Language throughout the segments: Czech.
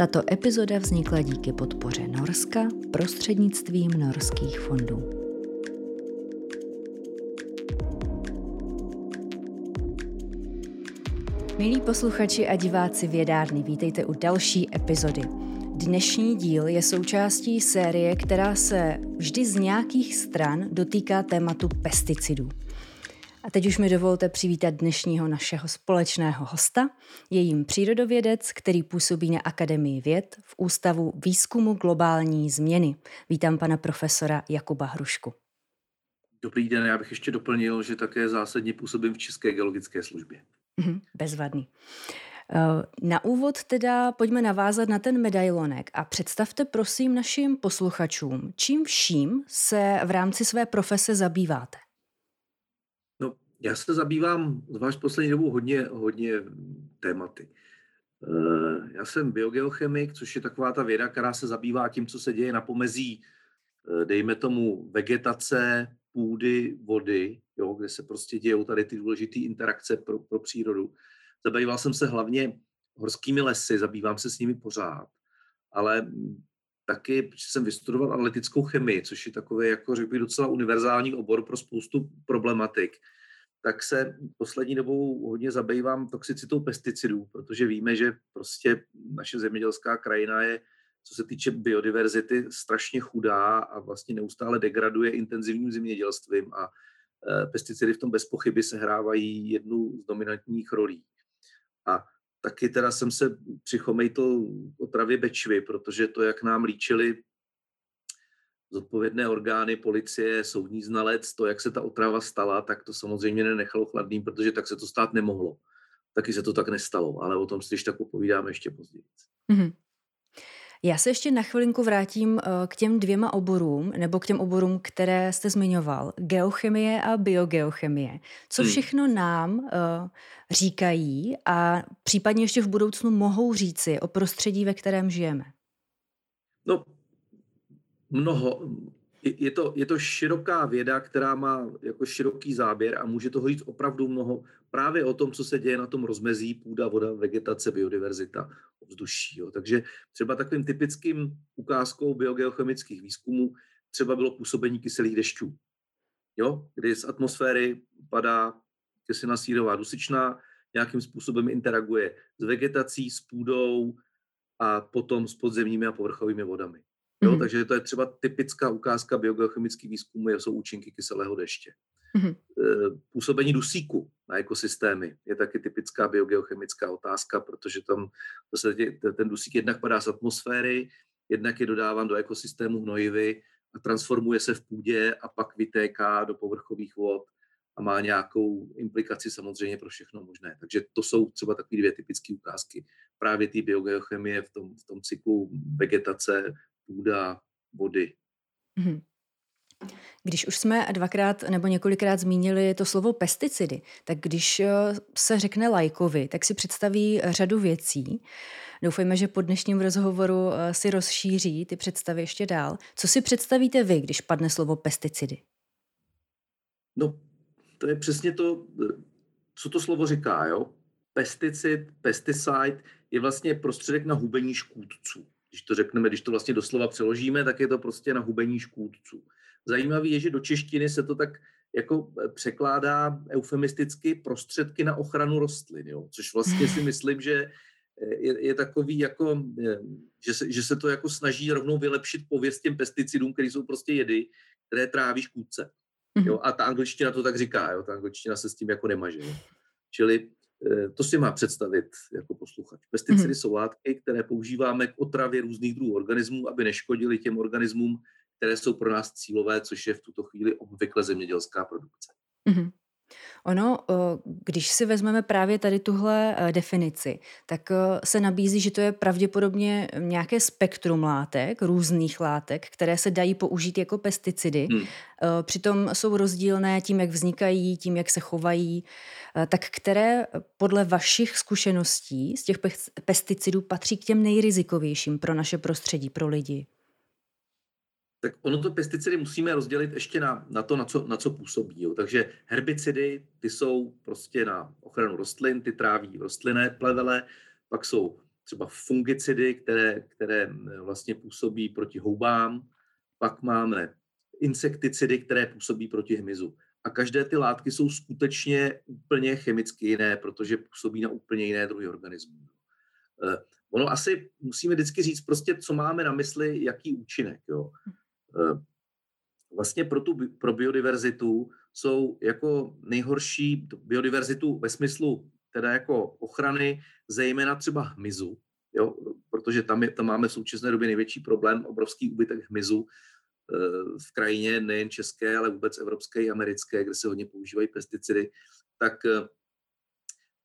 Tato epizoda vznikla díky podpoře Norska prostřednictvím norských fondů. Milí posluchači a diváci Vědárny, vítejte u další epizody. Dnešní díl je součástí série, která se vždy z nějakých stran dotýká tématu pesticidů. A teď už mi dovolte přivítat dnešního našeho společného hosta. Je jim přírodovědec, který působí na Akademii věd v Ústavu výzkumu globální změny. Vítám pana profesora Jakuba Hrušku. Dobrý den, já bych ještě doplnil, že také zásadně působím v České geologické službě. Mhm, bezvadný. Eh, na úvod teda pojďme navázat na ten medailonek a představte prosím našim posluchačům, čím vším se v rámci své profese zabýváte. Já se zabývám zvlášť poslední dobou hodně, hodně tématy. Eh, já jsem biogeochemik, což je taková ta věda, která se zabývá tím, co se děje na pomezí, eh, dejme tomu, vegetace, půdy, vody, jo, kde se prostě dějou tady ty důležité interakce pro, pro přírodu. Zabýval jsem se hlavně horskými lesy, zabývám se s nimi pořád, ale taky jsem vystudoval analytickou chemii, což je takový, jako řekl bych, docela univerzální obor pro spoustu problematik, tak se poslední dobou hodně zabývám toxicitou pesticidů, protože víme, že prostě naše zemědělská krajina je co se týče biodiverzity, strašně chudá a vlastně neustále degraduje intenzivním zemědělstvím a e, pesticidy v tom bez pochyby sehrávají jednu z dominantních rolí. A taky teda jsem se přichomejtl o travě Bečvy, protože to, jak nám líčili zodpovědné orgány, policie, soudní znalec, to, jak se ta otrava stala, tak to samozřejmě nenechalo chladným, protože tak se to stát nemohlo. Taky se to tak nestalo, ale o tom si když tak popovídáme ještě později. Mm-hmm. Já se ještě na chvilinku vrátím eh, k těm dvěma oborům, nebo k těm oborům, které jste zmiňoval. Geochemie a biogeochemie. Co hmm. všechno nám uh, říkají a případně ještě v budoucnu mohou říci o prostředí, ve kterém žijeme? No, mnoho, je to, je to široká věda, která má jako široký záběr a může toho říct opravdu mnoho právě o tom, co se děje na tom rozmezí půda, voda, vegetace, biodiverzita, ovzduší. Jo. Takže třeba takovým typickým ukázkou biogeochemických výzkumů třeba bylo působení kyselých dešťů, jo, kdy z atmosféry padá kyselina sírová dusičná, nějakým způsobem interaguje s vegetací, s půdou a potom s podzemními a povrchovými vodami. Jo, mm. Takže to je třeba typická ukázka biogeochemických výzkumů, jsou účinky kyselého deště. Mm. Působení dusíku na ekosystémy je taky typická biogeochemická otázka, protože tam zase ten dusík jednak padá z atmosféry, jednak je dodáván do ekosystému hnojivy a transformuje se v půdě a pak vytéká do povrchových vod a má nějakou implikaci samozřejmě pro všechno možné. Takže to jsou třeba takové dvě typické ukázky právě té biogeochemie v tom, v tom cyklu vegetace, půda, vody. Mm-hmm. Když už jsme dvakrát nebo několikrát zmínili to slovo pesticidy, tak když eh, se řekne lajkovi, tak si představí řadu věcí. Doufejme, že po dnešním rozhovoru eh, si rozšíří ty představy ještě dál. Co si představíte vy, když padne slovo pesticidy? No, to je přesně to, co to slovo říká, jo? Pesticid, pesticide je vlastně prostředek na hubení škůdců když to řekneme, když to vlastně doslova přeložíme, tak je to prostě na hubení škůdců. Zajímavé je, že do češtiny se to tak jako eh, překládá eufemisticky prostředky na ochranu rostlin, jo? což vlastně si myslím, že eh, je, je takový jako, eh, že se, že se to jako snaží rovnou vylepšit pověst těm pesticidům, které jsou prostě jedy, které tráví škůdce. Mhm. Jo? A ta angličtina to tak říká, jo? ta angličtina se s tím jako nemaže. Jo? Čili to si má představit jako posluchač. Pesticidy mm. jsou látky, které používáme k otravě různých druhů organismů, aby neškodili těm organismům, které jsou pro nás cílové, což je v tuto chvíli obvykle zemědělská produkce. Mm. Ono, když si vezmeme právě tady tuhle e, definici, tak se nabízí, že to je pravděpodobně nějaké spektrum látek, různých látek, které se dají použít jako pesticidy. Hmm. Přitom jsou rozdílné tím, jak vznikají, tím, jak se chovají. Tak které podle vašich zkušeností z těch pesticidů patří k těm nejrizikovějším pro naše prostředí, pro lidi? Tak ono to pesticidy musíme rozdělit ještě na, na to, na co, na co působí. Jo. Takže herbicidy, ty jsou prostě na ochranu rostlin, ty tráví rostlinné plevele, pak jsou třeba fungicidy, které, které vlastně působí proti houbám, pak máme insekticidy, které působí proti hmyzu. A každé ty látky jsou skutečně úplně chemicky jiné, protože působí na úplně jiné druhy organismů. Uh, ono asi musíme vždycky říct prostě, co máme na mysli, jaký účinek. Jo. Uh, vlastně pro, tu, pro biodiverzitu jsou jako nejhorší biodiverzitu ve smyslu teda jako ochrany, zejména třeba hmyzu, jo, protože tam, je, tam máme v současné době největší problém, obrovský úbytek hmyzu eh, v krajině nejen české, ale vůbec evropské i americké, kde se hodně používají pesticidy, tak eh,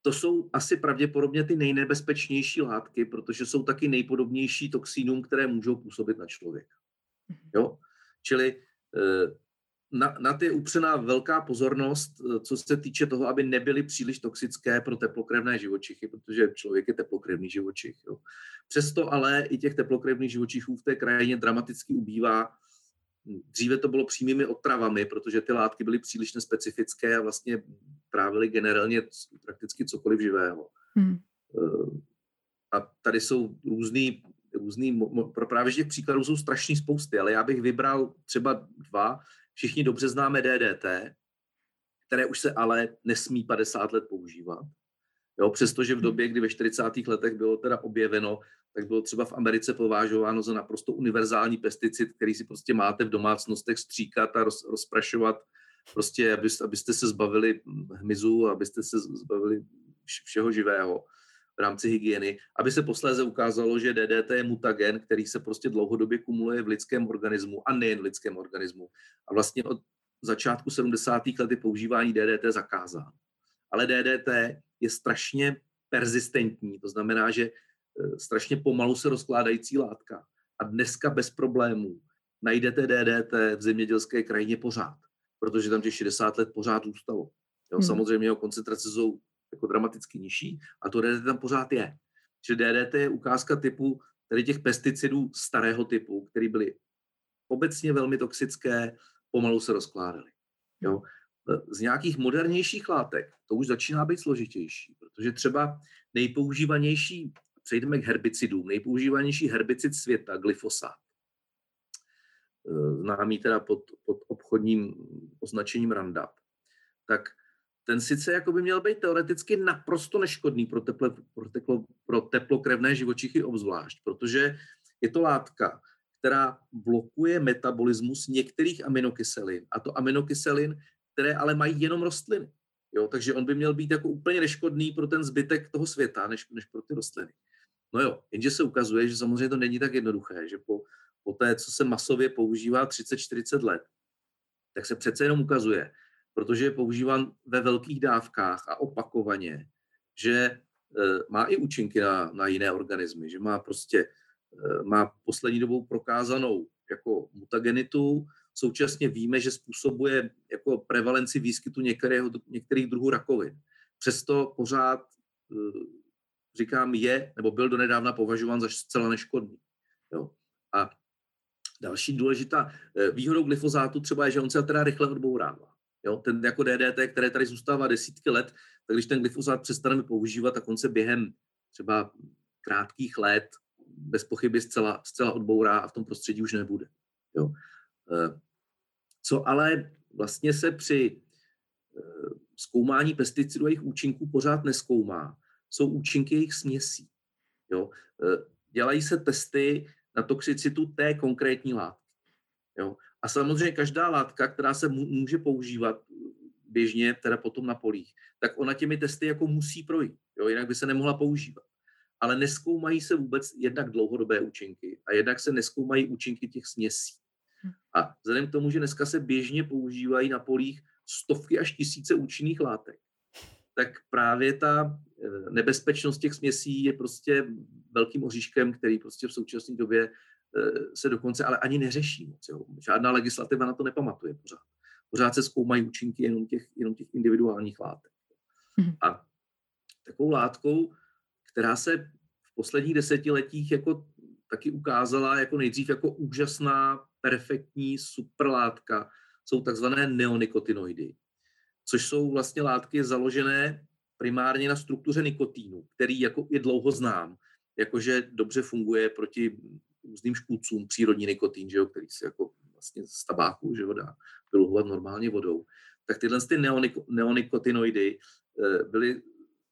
to jsou asi pravděpodobně ty nejnebezpečnější látky, protože jsou taky nejpodobnější toxínům, které můžou působit na člověka. Mhm. Jo? Čili eh, na, na ty je upřená velká pozornost, eh, co se týče toho, aby nebyly příliš toxické pro teplokrevné živočichy, protože člověk je teplokrevný živočich. Jo. Přesto ale i těch teplokrevných živočichů v té krajině dramaticky ubývá. Dříve to bylo přímými otravami, protože ty látky byly příliš nespecifické a vlastně trávily generálně prakticky cokoliv živého. Hmm. Eh, a tady jsou různý, různý pro právě těch příkladů jsou strašný spousty, ale já bych vybral třeba dva, Všichni dobře známe DDT, které už se ale nesmí 50 let používat. Jo, přestože v době, kdy ve 40. letech bylo teda objeveno, tak bylo třeba v Americe považováno za naprosto univerzální pesticid, který si prostě máte v domácnostech stříkat a roz, rozprašovat, prostě abyste, abyste se zbavili hmyzu, abyste se zbavili všeho živého v rámci hygieny, aby se posléze ukázalo, že DDT je mutagen, který se prostě dlouhodobě kumuluje v lidském organismu a nejen v lidském organismu. A vlastně od začátku 70. let je používání DDT zakázáno. Ale DDT je strašně persistentní, to znamená, že e, strašně pomalu se rozkládající látka. A dneska bez problémů najdete DDT v zemědělské krajině pořád, protože tam těch 60 let pořád zůstalo. Jo, hmm. Samozřejmě jeho koncentrace jsou jako dramaticky nižší a to DDT tam pořád je. Že DDT je ukázka typu tady těch pesticidů starého typu, které byly obecně velmi toxické, pomalu se rozkládaly. Jo? Z nějakých modernějších látek to už začíná být složitější, protože třeba nejpoužívanější, přejdeme k herbicidům, nejpoužívanější herbicid světa, glyfosát, známý teda pod, pod obchodním označením Roundup, tak ten sice jako by měl být teoreticky naprosto neškodný pro, teple, pro, teplo, pro teplokrevné živočichy obzvlášť, protože je to látka, která blokuje metabolismus některých aminokyselin, a to aminokyselin, které ale mají jenom rostliny. Jo, takže on by měl být jako úplně neškodný pro ten zbytek toho světa, než, než pro ty rostliny. No jo, jenže se ukazuje, že samozřejmě to není tak jednoduché, že po, po té, co se masově používá 30-40 let, tak se přece jenom ukazuje, protože je používán ve velkých dávkách a opakovaně, že e, má i účinky na, na jiné organismy, že má prostě e, má poslední dobou prokázanou jako mutagenitu, současně víme, že způsobuje jako prevalenci výskytu některého, některých druhů rakovin. Přesto pořád e, říkám je, nebo byl donedávna považován za zcela neškodný. Jo. A další důležitá výhodou glyfozátu třeba je, že on se teda rychle odbourává. Jo, ten jako DDT, které tady zůstává desítky let, tak když ten glyfosát přestaneme používat, tak on se během třeba krátkých let bez pochyby zcela, zcela odbourá a v tom prostředí už nebude. Jo. Eh, co ale vlastně se při eh, zkoumání pesticidů a jejich účinků pořád neskoumá, jsou účinky jejich směsí. Jo. Eh, dělají se testy na toxicitu té konkrétní látky. Jo. A samozřejmě každá látka, která se může používat běžně, teda potom na polích, tak ona těmi testy jako musí projít, jo, jinak by se nemohla používat. Ale neskoumají se vůbec jednak dlouhodobé účinky a jednak se neskoumají účinky těch směsí. Hm. A vzhledem k tomu, že dneska se běžně používají na polích stovky až tisíce účinných látek, tak právě ta eh, nebezpečnost těch směsí je prostě velkým oříškem, který prostě v současné době Eh, se dokonce ale ani neřeší moc. Jo. Žádná legislativa na to nepamatuje pořád. Pořád se zkoumají účinky jenom těch, jenom těch individuálních látek. Mm-hmm. A takovou látkou, která se v posledních desetiletích jako taky ukázala jako nejdřív jako úžasná, perfektní superlátka, jsou takzvané neonikotinoidy, což jsou vlastně látky založené primárně na struktuře nikotínu, který jako je dlouho znám. jakože dobře funguje proti různým škůdcům, přírodní nikotin, že jo, který se jako vlastně z tabáku že jo, dá vyluhovat normálně vodou, tak tyhle ty neoniko, neonikotinoidy eh, byly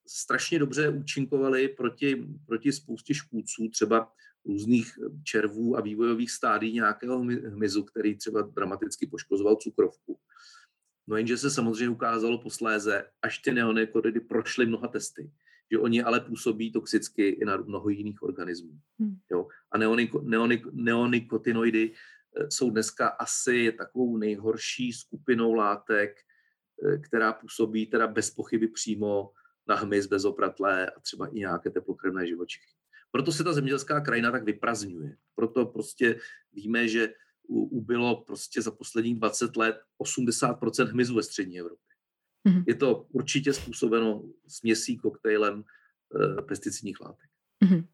strašně dobře účinkovaly proti, proti spoustě škůdců, třeba různých červů a vývojových stádí nějakého hmyzu, který třeba dramaticky poškozoval cukrovku. No jenže se samozřejmě ukázalo posléze, až ty neonikotinoidy prošly mnoha testy, že oni ale působí toxicky i na mnoho jiných organismů. Hmm. Jo? A neoniko, neonik, neonikotinoidy eh, jsou dneska asi takovou nejhorší skupinou látek, eh, která působí teda bez pochyby přímo na hmyz bezopratlé a třeba i nějaké teplokrevné živočichy. Proto se ta zemědělská krajina tak vyprazňuje. Proto prostě víme, že ubylo prostě za posledních 20 let 80% hmyzu ve střední Evropě. Mm-hmm. Je to určitě způsobeno směsí koktejlem e, pesticidních látek. Mm-hmm.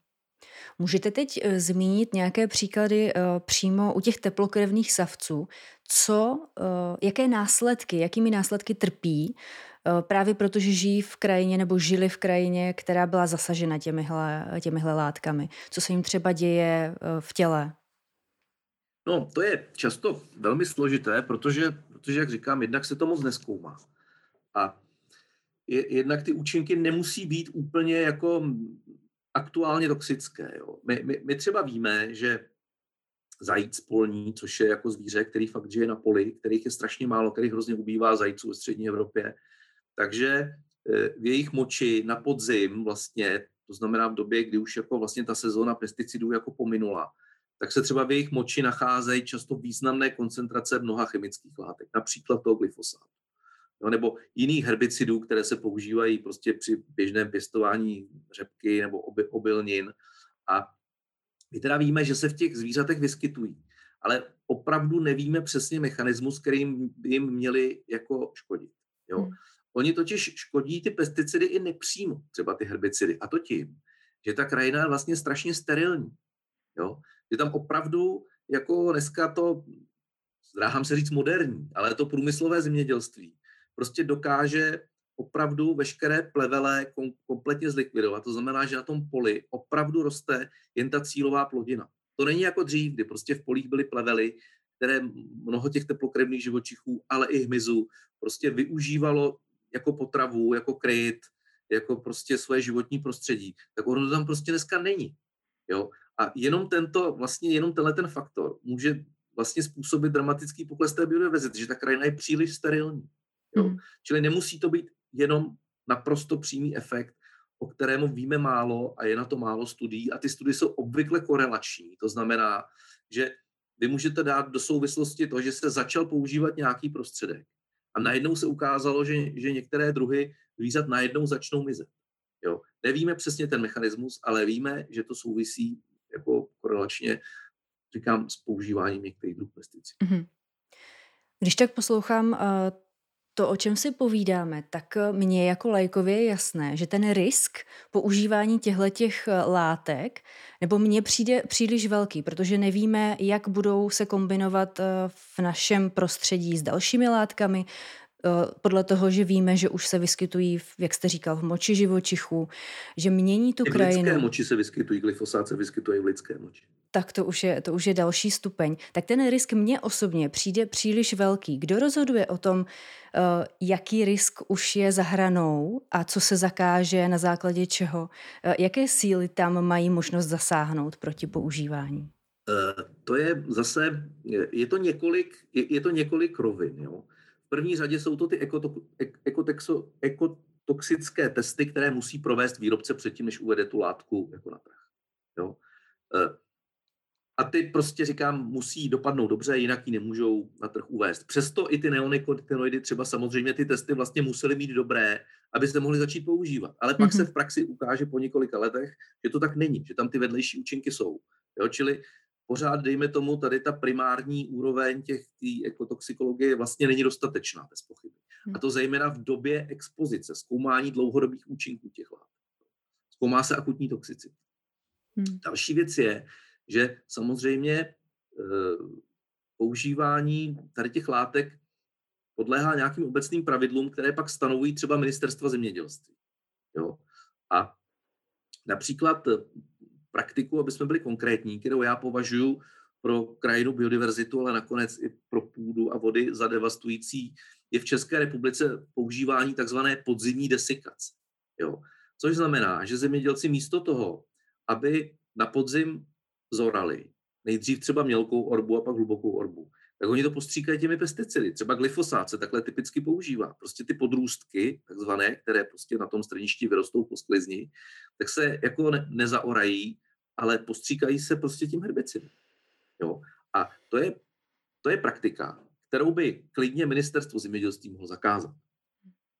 Můžete teď e, zmínit nějaké příklady e, přímo u těch teplokrevných savců, co, e, jaké následky, jakými následky trpí právě protože žijí v krajině nebo žili v krajině, která byla zasažena těmihle, těmihle látkami. Co se jim třeba děje v těle? No, to je často velmi složité, protože, protože jak říkám, jednak se to moc neskoumá. A je, jednak ty účinky nemusí být úplně jako aktuálně toxické. Jo. My, my, my třeba víme, že zajíc polní, což je jako zvíře, který fakt žije na poli, kterých je strašně málo, kterých hrozně ubývá zajíců ve střední Evropě, takže eh, v jejich moči na podzim vlastně, to znamená v době, kdy už jako vlastně ta sezóna pesticidů jako pominula, tak se třeba v jejich moči nacházejí často významné koncentrace mnoha chemických látek, například toho glyfosátu. No, nebo jiných herbicidů, které se používají prostě při běžném pěstování řepky nebo oby, obilnin. A my teda víme, že se v těch zvířatech vyskytují, ale opravdu nevíme přesně mechanismus, kterým by jim měli jako škodit. Jo? Hmm. Oni totiž škodí ty pesticidy i nepřímo, třeba ty herbicidy. A to tím, že ta krajina je vlastně strašně sterilní. Jo? Že tam opravdu, jako dneska to, zdráhám se říct moderní, ale to průmyslové zemědělství prostě dokáže opravdu veškeré plevele kom, kompletně zlikvidovat. To znamená, že na tom poli opravdu roste jen ta cílová plodina. To není jako dřív, kdy prostě v polích byly plevely, které mnoho těch teplokrevných živočichů, ale i hmyzu prostě využívalo jako potravu, jako kryt, jako prostě svoje životní prostředí, tak ono tam prostě dneska není. Jo? A jenom tento, vlastně jenom tenhle ten faktor může vlastně způsobit dramatický pokles té biodiverzity, že ta krajina je příliš sterilní. Jo? Mm. Čili nemusí to být jenom naprosto přímý efekt, o kterému víme málo a je na to málo studií a ty studie jsou obvykle korelační. To znamená, že vy můžete dát do souvislosti to, že se začal používat nějaký prostředek a najednou se ukázalo, že, že některé druhy zvířat najednou začnou mizet. Jo. Nevíme přesně ten mechanismus, ale víme, že to souvisí jako korelačně, říkám, s používáním některých druhů pesticidů. Mm-hmm. Když tak poslouchám uh, to, o čem si povídáme, tak eh, mně jako lajkově je jasné, že ten risk používání těchto těch eh, látek, nebo mně přijde příliš velký, protože nevíme, jak budou se kombinovat v našem prostředí s dalšími látkami, podle toho, že víme, že už se vyskytují, jak jste říkal, v moči živočichů, že mění tu I v krajinu. V lidské moči se vyskytují, glyfosát se vyskytuje v lidské moči tak to už, je, to už je další stupeň. Tak ten risk mně osobně přijde příliš velký. Kdo rozhoduje o tom, uh, jaký risk už je za hranou a co se zakáže, na základě čeho? Uh, jaké síly tam mají možnost zasáhnout proti používání? To je zase, je to několik, je, je to několik rovin. Jo. V první řadě jsou to ty ekoto, ekotexo, ekotoxické testy, které musí provést výrobce předtím, než uvede tu látku jako na trh. Jo. A ty prostě říkám, musí dopadnout dobře, jinak ji nemůžou na trh uvést. Přesto i ty neonikotinoidy, třeba samozřejmě ty testy vlastně musely být dobré, aby se mohly začít používat. Ale pak mm-hmm. se v praxi ukáže po několika letech, že to tak není, že tam ty vedlejší účinky jsou. Jo? Čili pořád, dejme tomu, tady ta primární úroveň těch ekotoxikologie vlastně není dostatečná, bez pochyby. A to zejména v době expozice, zkoumání dlouhodobých účinků těch látek. Zkoumá se akutní toxicita. Hmm. Další věc je, že samozřejmě eh, používání tady těch látek podléhá nějakým obecným pravidlům, které pak stanovují třeba ministerstva zemědělství. Jo? A například praktiku, aby jsme byli konkrétní, kterou já považuji pro krajinu biodiverzitu, ale nakonec i pro půdu a vody za devastující, je v České republice používání takzvané podzimní desikace. Jo. Což znamená, že zemědělci místo toho, aby na podzim zorali, nejdřív třeba mělkou orbu a pak hlubokou orbu, tak oni to postříkají těmi pesticidy. Třeba glyfosát se takhle typicky používá. Prostě ty podrůstky, takzvané, které prostě na tom straništi vyrostou po sklizni, tak se jako ne, nezaorají, ale postříkají se prostě tím herbicidem. Jo? A to je, to je praktika, kterou by klidně ministerstvo zemědělství mohlo zakázat.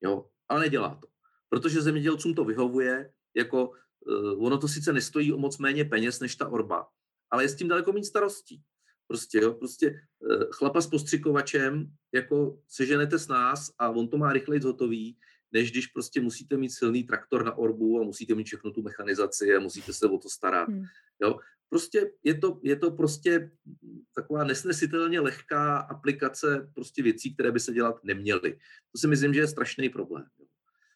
Jo? Ale nedělá to. Protože zemědělcům to vyhovuje, jako uh, ono to sice nestojí o moc méně peněz než ta orba, ale je s tím daleko méně starostí. Prostě, jo, prostě uh, chlapa s postřikovačem, jako seženete s nás a on to má rychleji zhotový, než když prostě musíte mít silný traktor na orbu a musíte mít všechno tu mechanizaci a musíte se o to starat. Hmm. Jo? Prostě je to, je to prostě taková nesnesitelně lehká aplikace prostě věcí, které by se dělat neměly. To si myslím, že je strašný problém. Jo?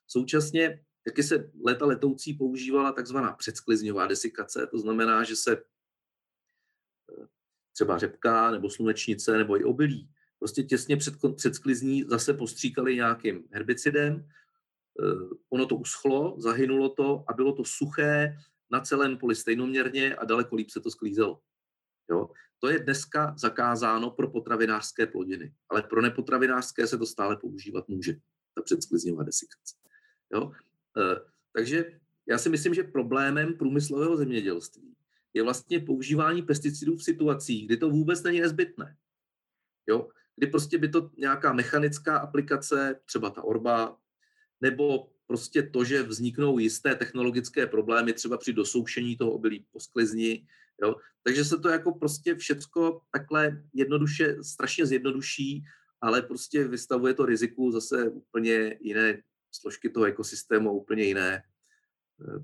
Současně taky se leta letoucí používala takzvaná předsklizňová desikace, to znamená, že se eh, třeba řepka nebo slunečnice nebo i obilí prostě těsně před, před sklizní zase postříkali nějakým herbicidem, eh, ono to uschlo, zahynulo to a bylo to suché na celém poli stejnoměrně a daleko líp se to sklízelo. Jo? To je dneska zakázáno pro potravinářské plodiny, ale pro nepotravinářské se to stále používat může, ta předsklizňová desikace. Jo? E, takže já si myslím, že problémem průmyslového zemědělství je vlastně používání pesticidů v situacích, kdy to vůbec není nezbytné. Jo? Kdy prostě by to nějaká mechanická aplikace, třeba ta orba, nebo prostě to, že vzniknou jisté technologické problémy třeba při dosoušení toho obilí po sklizni, jo? takže se to jako prostě všecko takhle jednoduše, strašně zjednoduší, ale prostě vystavuje to riziku zase úplně jiné složky toho ekosystému úplně jiné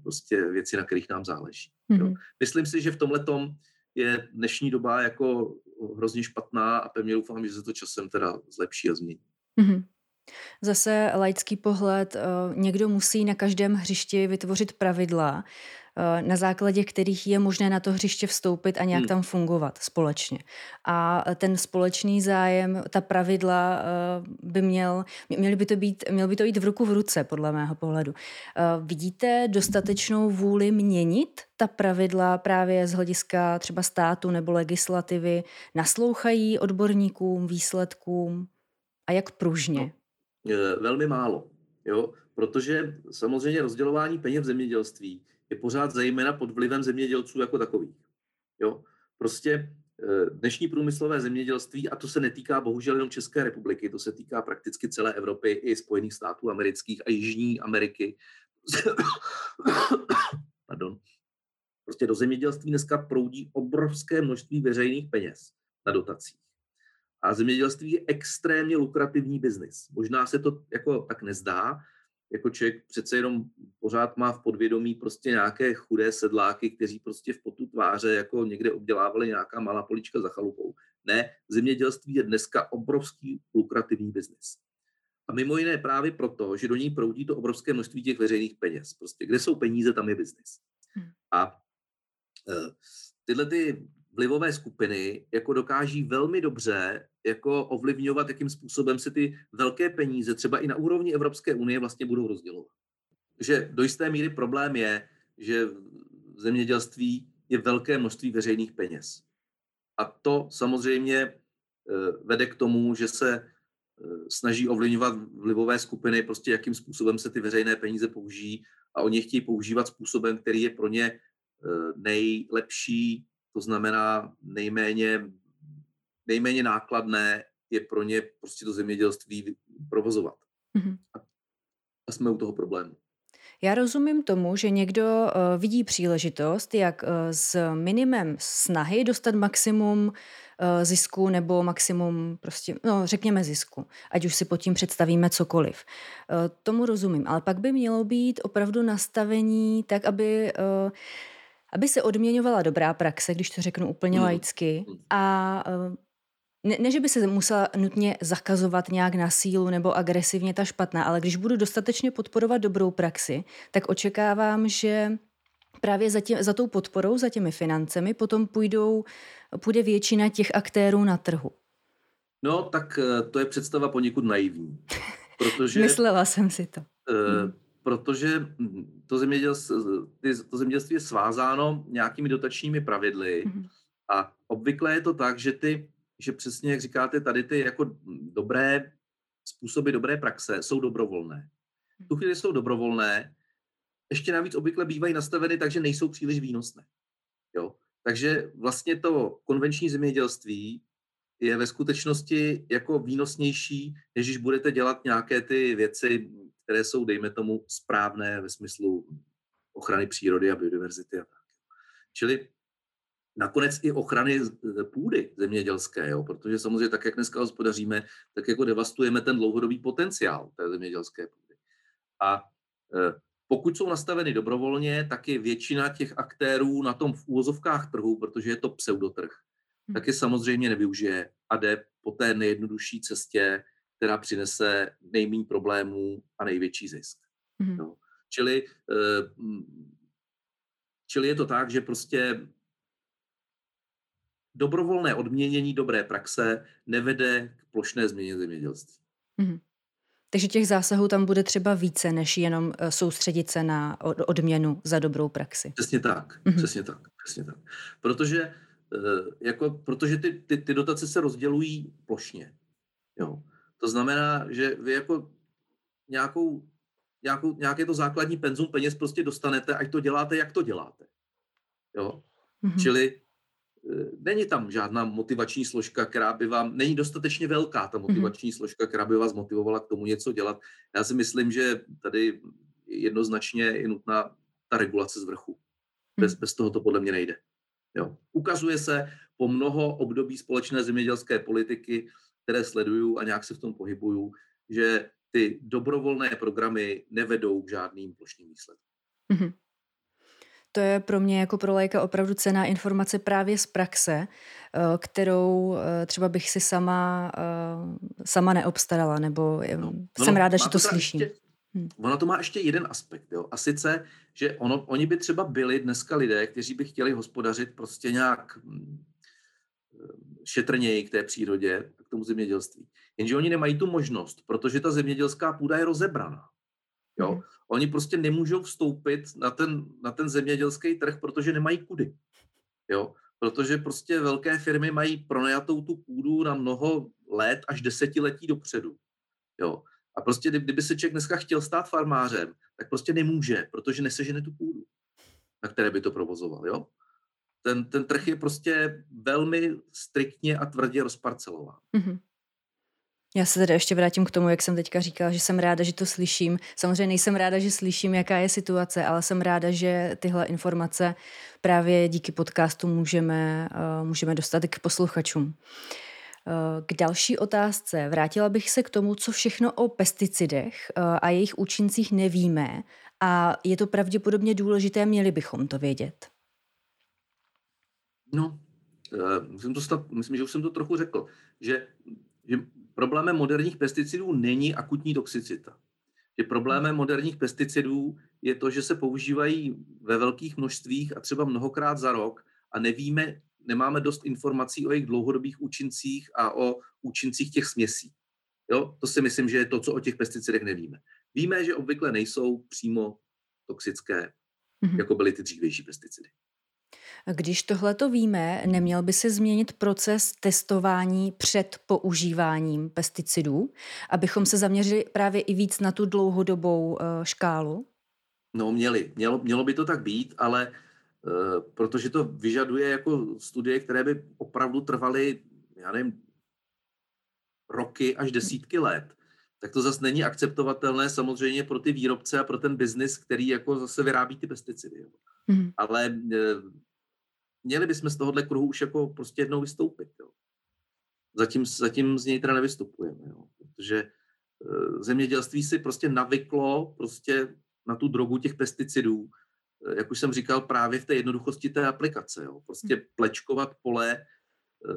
prostě věci, na kterých nám záleží. Mm-hmm. Jo. Myslím si, že v tomhle je dnešní doba jako hrozně špatná a pevně doufám, že se to časem teda zlepší a změní. Mm-hmm. Zase laický pohled, eh, někdo musí na každém hřišti vytvořit pravidla, Eh, na základě kterých je možné na to hřiště vstoupit a nějak hmm. tam fungovat společně. A ten společný zájem, ta pravidla eh, by měl, měly by to být, měl by to jít v ruku v ruce, podle mého pohledu. Vidíte dostatečnou vůli měnit ta pravidla právě z hlediska třeba státu nebo legislativy? Naslouchají odborníkům, výsledkům? A jak pružně? No, velmi málo. Jo? Protože samozřejmě rozdělování peněz v zemědělství je pořád zejména pod vlivem zemědělců jako takových. Jo? Prostě eh, dnešní průmyslové zemědělství, a to se netýká bohužel jenom České republiky, to se týká prakticky celé Evropy i Spojených států amerických a Jižní Ameriky. Pardon. Prostě do zemědělství dneska proudí obrovské množství veřejných peněz na dotacích. A zemědělství je extrémně lukrativní biznis. Možná se to jako tak nezdá, jako člověk přece jenom pořád má v podvědomí prostě nějaké chudé sedláky, kteří prostě v potu tváře jako někde obdělávali nějaká malá polička za chalupou. Ne, zemědělství je dneska obrovský lukrativní biznis. A mimo jiné právě proto, že do ní proudí to obrovské množství těch veřejných peněz. Prostě kde jsou peníze, tam je biznis. Hmm. A uh, tyhle ty vlivové skupiny jako dokáží velmi dobře jako ovlivňovat, jakým způsobem se ty velké peníze třeba i na úrovni Evropské unie vlastně budou rozdělovat. Že do jisté míry problém je, že v zemědělství je velké množství veřejných peněz. A to samozřejmě eh, vede k tomu, že se eh, snaží ovlivňovat vlivové skupiny, prostě jakým způsobem se ty veřejné peníze použijí a oni chtějí používat způsobem, který je pro ně eh, nejlepší, to znamená nejméně, nejméně nákladné je pro ně prostě to zemědělství provozovat. Mm-hmm. A, jsme u toho problému. Já rozumím tomu, že někdo uh, vidí příležitost, jak uh, s minimem snahy dostat maximum uh, zisku nebo maximum prostě, no řekněme zisku, ať už si pod tím představíme cokoliv. Tomu rozumím, ale pak by mělo být opravdu nastavení tak, aby aby se odměňovala dobrá praxe, když to řeknu úplně mm. laicky, a eh, ne, ne, že by se musela nutně zakazovat nějak na sílu nebo agresivně ta špatná, ale když budu dostatečně podporovat dobrou praxi, tak očekávám, že právě za, tě, za tou podporou, za těmi financemi potom půjdou, půjde většina těch aktérů na trhu. No, tak eh, to je představa poněkud naivní. Protože, Myslela jsem si to. Uh, protože to zemědělství, to zemědělství je svázáno nějakými dotačními pravidly mm. a obvykle je to tak, že ty, že přesně jak říkáte, tady ty jako dobré způsoby dobré praxe jsou dobrovolné. V tu chvíli jsou dobrovolné, ještě navíc obvykle bývají nastaveny tak, že nejsou příliš výnosné. Jo? Takže vlastně to konvenční zemědělství je ve skutečnosti jako výnosnější, než když budete dělat nějaké ty věci, které jsou, dejme tomu, správné ve smyslu ochrany přírody a biodiverzity a tak. Čili nakonec i ochrany půdy zemědělské, jo? protože samozřejmě tak, jak dneska hospodaříme, tak jako devastujeme ten dlouhodobý potenciál té zemědělské půdy. A e, pokud jsou nastaveny dobrovolně, tak je většina těch aktérů na tom v úvozovkách trhu, protože je to pseudotrh, hmm. tak je samozřejmě nevyužije a jde po té nejjednodušší cestě, která přinese nejméně problémů a největší zisk. Hmm. No. Čili, eh, čili je to tak, že prostě dobrovolné odměnění dobré praxe nevede k plošné změně zemědělství. Hmm. Takže těch zásahů tam bude třeba více, než jenom eh, soustředit se na odměnu za dobrou praxi. Přesně tak, mm-hmm. přesně tak, přesně tak. Protože, eh, jako, protože ty, ty, ty dotace se rozdělují plošně. Jo. To znamená, že vy jako nějakou, nějakou, nějaké to základní penzum peněz prostě dostanete, ať to děláte, jak to děláte. Jo? Mm-hmm. Čili Eh, není tam žádná motivační složka, která by vám, není dostatečně velká ta mhm. motivační mm-hmm. složka, která by vás motivovala k tomu něco dělat. Já si myslím, že tady jednoznačně je nutná ta regulace z vrchu. Bez, bez toho to podle mě nejde. Jo. Ukazuje se po mnoho období společné zemědělské politiky, které sleduju a nějak se v tom pohybuju, že ty dobrovolné programy nevedou k žádným plošným výsledkům. Mm-hmm. To je pro mě jako pro lajka opravdu cená informace právě z praxe, eh, kterou eh, třeba bych si sama, eh, sama neobstarala, nebo no, jsem no, ráda, že to, to slyším. Ještě, hmm. Ono to má ještě jeden aspekt, jo? a sice, že ono, oni by třeba byli dneska lidé, kteří by chtěli hospodařit prostě nějak hm, šetrněji k té přírodě, k tomu zemědělství. Jenže oni nemají tu možnost, protože ta zemědělská půda je rozebraná. Jo? Hmm. Oni prostě nemůžou vstoupit na ten, na ten zemědělský trh, protože nemají kudy. Jo? Protože prostě velké firmy mají pronajatou tu půdu na mnoho let až desetiletí dopředu. Jo? A prostě kdyby se člověk dneska chtěl stát farmářem, tak prostě nemůže, protože nesežene tu půdu, na které by to provozoval. Jo? Ten, ten trh je prostě velmi striktně a tvrdě rozparcelován. Mm-hmm. Já se teda ještě vrátím k tomu, jak jsem teďka říkala, že jsem ráda, že to slyším. Samozřejmě nejsem ráda, že slyším, jaká je situace, ale jsem ráda, že tyhle informace právě díky podcastu můžeme, uh, můžeme dostat k posluchačům. Eh, k další otázce. Vrátila bych se k tomu, co všechno o pesticidech eh, a jejich účincích nevíme a je to pravděpodobně důležité, měli bychom to vědět. No, myslím, to, myslím, že už jsem to trochu řekl, že, že problémem moderních pesticidů není akutní toxicita. Že problémem moderních pesticidů je to, že se používají ve velkých množstvích a třeba mnohokrát za rok a nevíme, nemáme dost informací o jejich dlouhodobých účincích a o účincích těch směsí. Jo? To si myslím, že je to, co o těch pesticidech nevíme. Víme, že obvykle nejsou přímo toxické, mm-hmm. jako byly ty dřívější pesticidy. Když tohle to víme, neměl by se změnit proces testování před používáním pesticidů, abychom se zaměřili právě i víc na tu dlouhodobou uh, škálu? No měli, mělo, mělo by to tak být, ale uh, protože to vyžaduje jako studie, které by opravdu trvaly, já nevím, roky až desítky let, tak to zase není akceptovatelné samozřejmě pro ty výrobce a pro ten biznis, který jako zase vyrábí ty pesticidy. Mm. Ale uh, měli bychom z tohohle kruhu už jako prostě jednou vystoupit. Jo. Zatím, zatím z něj teda nevystupujeme, jo. protože e, zemědělství si prostě navyklo prostě na tu drogu těch pesticidů, e, jak už jsem říkal, právě v té jednoduchosti té aplikace. Jo. Prostě hmm. plečkovat pole, e,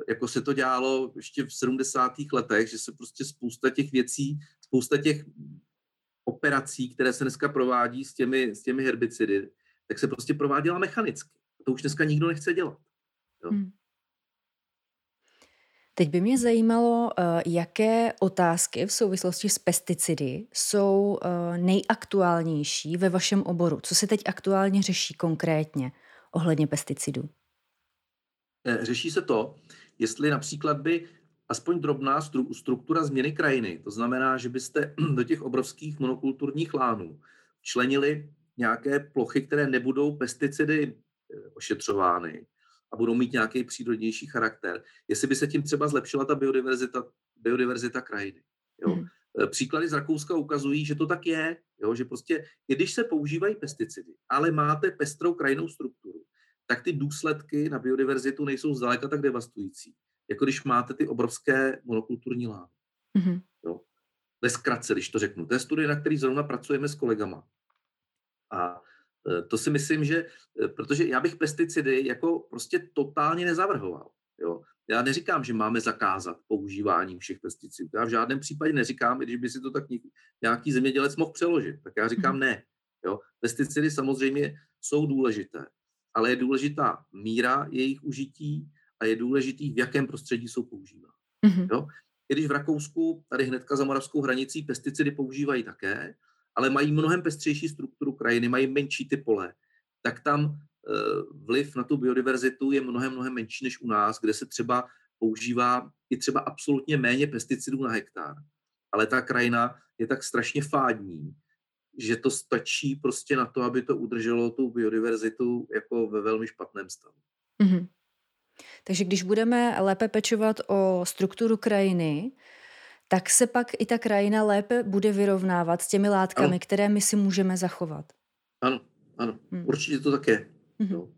jako se to dělalo ještě v 70. letech, že se prostě spousta těch věcí, spousta těch operací, které se dneska provádí s těmi, s těmi herbicidy, tak se prostě prováděla mechanicky. To už dneska nikdo nechce dělat. Jo? Hmm. Teď by mě zajímalo, eh, jaké otázky v souvislosti s pesticidy jsou eh, nejaktuálnější ve vašem oboru. Co se teď aktuálně řeší konkrétně ohledně pesticidů? Eh, řeší se to, jestli například by aspoň drobná struktura změny krajiny, to znamená, že byste do těch obrovských monokulturních lánů členili nějaké plochy, které nebudou pesticidy ošetřovány, a budou mít nějaký přírodnější charakter. Jestli by se tím třeba zlepšila ta biodiverzita, biodiverzita krajiny. Jo? Hmm. Příklady z Rakouska ukazují, že to tak je, jo? že prostě, i když se používají pesticidy, ale máte pestrou krajinnou strukturu, tak ty důsledky na biodiverzitu nejsou zdaleka tak devastující, jako když máte ty obrovské monokulturní lány. Hmm. Jo? Ve zkratce, když to řeknu. To je studie, na který zrovna pracujeme s kolegama. A Eh, to si myslím, že, eh, protože já bych pesticidy jako prostě totálně nezavrhoval. Jo. Já neříkám, že máme zakázat používání všech pesticidů. Já v žádném případě neříkám, i když by si to tak nějaký zemědělec mohl přeložit, tak já říkám mhm. ne. Jo. Pesticidy samozřejmě jsou důležité, ale je důležitá míra jejich užití a je důležitý, v jakém prostředí jsou používány. Mm-hmm. Jo. I když v Rakousku, tady hnedka za moravskou hranicí, pesticidy používají také, ale mají mnohem pestřejší strukturu krajiny, mají menší ty pole, tak tam eh, vliv na tu biodiverzitu je mnohem, mnohem menší než u nás, kde se třeba používá i třeba absolutně méně pesticidů na hektar. Ale ta krajina je tak strašně fádní, že to stačí prostě na to, aby to udrželo tu biodiverzitu jako ve velmi špatném stavu. Mm-hmm. Takže když budeme lépe pečovat o strukturu krajiny, tak se pak i ta krajina lépe bude vyrovnávat s těmi látkami, ano. které my si můžeme zachovat. Ano, ano, hmm. určitě to také. Hmm.